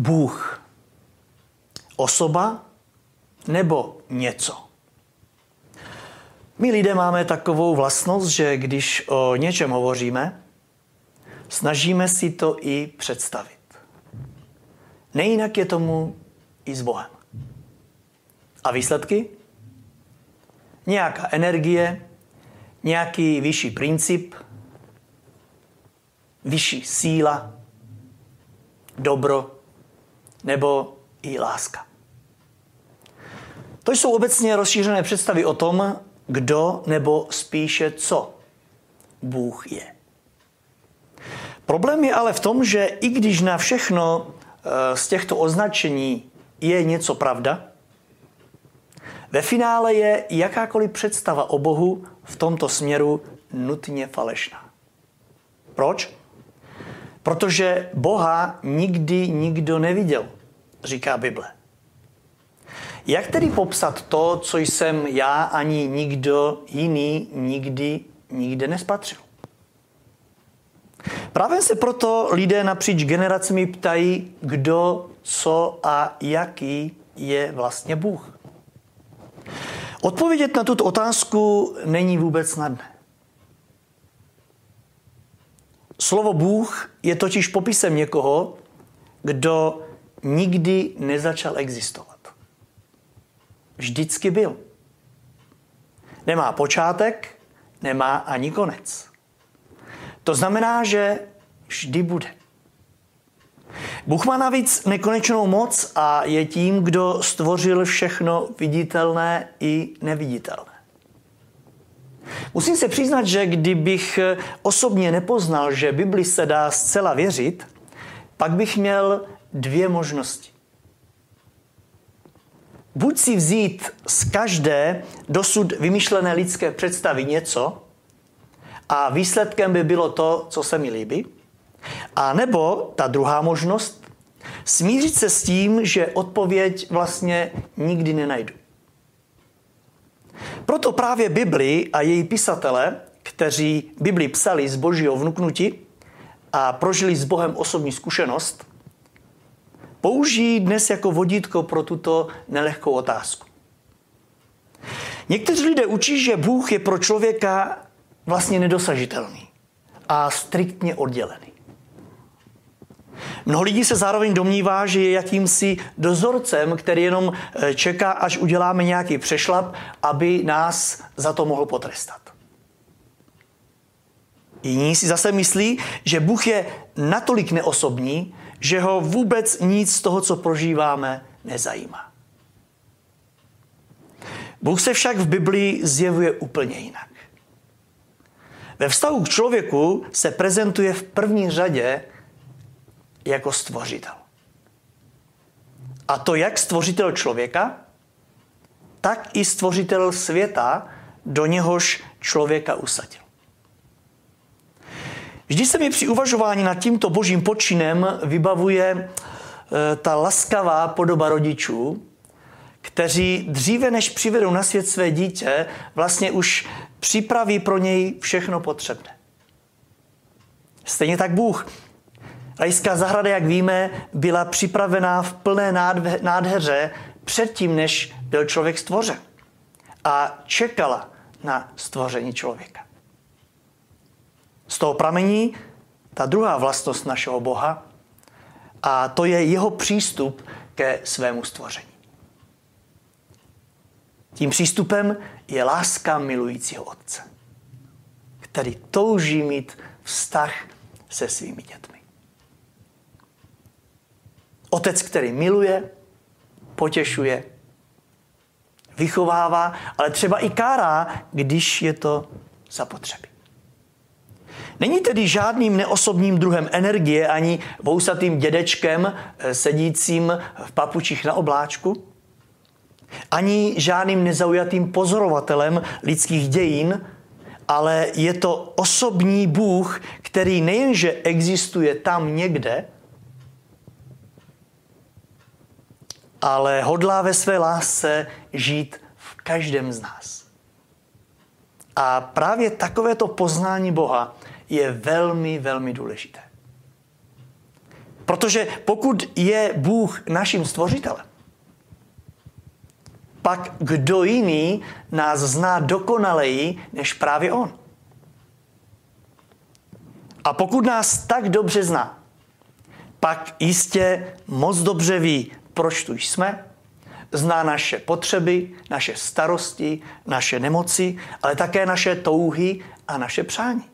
Bůh osoba nebo něco? My lidé máme takovou vlastnost, že když o něčem hovoříme, snažíme si to i představit. Nejinak je tomu i s Bohem. A výsledky? Nějaká energie, nějaký vyšší princip, vyšší síla, dobro nebo i láska. To jsou obecně rozšířené představy o tom, kdo nebo spíše co Bůh je. Problém je ale v tom, že i když na všechno eh, z těchto označení je něco pravda, ve finále je jakákoliv představa o Bohu v tomto směru nutně falešná. Proč? Protože Boha nikdy nikdo neviděl, říká Bible. Jak tedy popsat to, co jsem já ani nikdo jiný nikdy nikde nespatřil? Právě se proto lidé napříč generacemi ptají, kdo, co a jaký je vlastně Bůh. Odpovědět na tuto otázku není vůbec snadné. Slovo Bůh je totiž popisem někoho, kdo nikdy nezačal existovat. Vždycky byl. Nemá počátek, nemá ani konec. To znamená, že vždy bude. Bůh má navíc nekonečnou moc a je tím, kdo stvořil všechno viditelné i neviditelné. Musím se přiznat, že kdybych osobně nepoznal, že Bibli se dá zcela věřit, pak bych měl dvě možnosti. Buď si vzít z každé dosud vymyšlené lidské představy něco a výsledkem by bylo to, co se mi líbí, a nebo ta druhá možnost, smířit se s tím, že odpověď vlastně nikdy nenajdu. Proto právě Bibli a její pisatele, kteří Bibli psali z božího vnuknutí a prožili s Bohem osobní zkušenost, použijí dnes jako vodítko pro tuto nelehkou otázku. Někteří lidé učí, že Bůh je pro člověka vlastně nedosažitelný a striktně oddělený. Mnoho lidí se zároveň domnívá, že je jakýmsi dozorcem, který jenom eh, čeká, až uděláme nějaký přešlap, aby nás za to mohl potrestat. Jiní si zase myslí, že Bůh je natolik neosobní, že ho vůbec nic z toho, co prožíváme, nezajímá. Bůh se však v Biblii zjevuje úplně jinak. Ve vztahu k člověku se prezentuje v první řadě jako stvořitel. A to jak stvořitel člověka, tak i stvořitel světa, do něhož člověka usadil. Vždy se mi při uvažování nad tímto božím počinem vybavuje e, ta laskavá podoba rodičů, kteří dříve než přivedou na svět své dítě, vlastně už připraví pro něj všechno potřebné. Stejně tak Bůh Rajská zahrada, jak víme, byla připravená v plné nádheře předtím, než byl člověk stvořen. A čekala na stvoření člověka. Z toho pramení ta druhá vlastnost našeho Boha a to je jeho přístup ke svému stvoření. Tím přístupem je láska milujícího Otce, který touží mít vztah se svými dětmi. Otec, který miluje, potěšuje, vychovává, ale třeba i kárá, když je to zapotřebí. Není tedy žádným neosobním druhem energie ani vousatým dědečkem eh, sedícím v papučích na obláčku, ani žádným nezaujatým pozorovatelem lidských dějin, ale je to osobní Bůh, který nejenže existuje tam někde, ale hodlá ve své lásce žít v každém z nás. A právě takovéto poznání Boha je velmi, velmi důležité. Protože pokud je Bůh naším stvořitelem, pak kdo jiný nás zná dokonaleji než právě On. A pokud nás tak dobře zná, pak jistě moc dobře ví, proč tu jsme, zná naše potřeby, naše starosti, naše nemoci, ale také naše touhy a naše přání.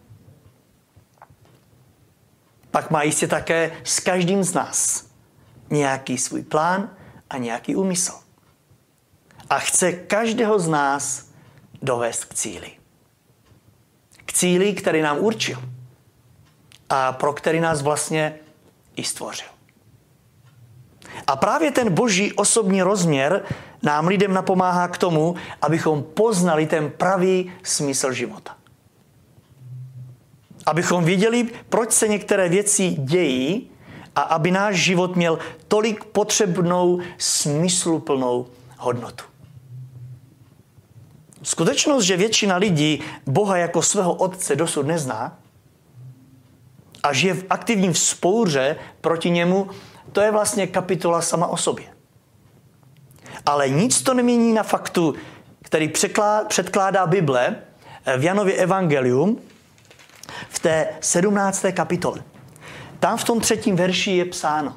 Pak má jistě také s každým z nás nějaký svůj plán a nějaký úmysl. A chce každého z nás dovést k cíli. K cíli, který nám určil a pro který nás vlastně i stvořil. A právě ten boží osobní rozměr nám lidem napomáhá k tomu, abychom poznali ten pravý smysl života. Abychom věděli, proč se některé věci dějí a aby náš život měl tolik potřebnou, smysluplnou hodnotu. Skutečnost, že většina lidí Boha jako svého otce dosud nezná a žije v aktivním vzpouře proti němu, to je vlastně kapitola sama o sobě. Ale nic to nemění na faktu, který předkládá Bible v Janově Evangelium té 17. kapitole. Tam v tom třetím verši je psáno.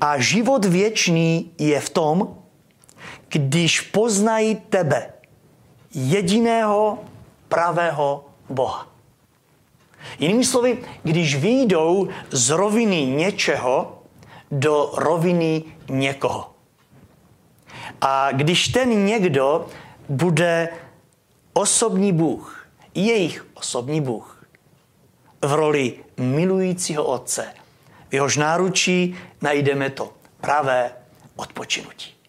A život věčný je v tom, když poznají tebe, jediného pravého Boha. Jinými slovy, když výjdou z roviny něčeho, do roviny někoho. A když ten někdo bude osobní Bůh, jejich osobní Bůh, v roli milujícího otce, v jehož náručí najdeme to pravé odpočinutí.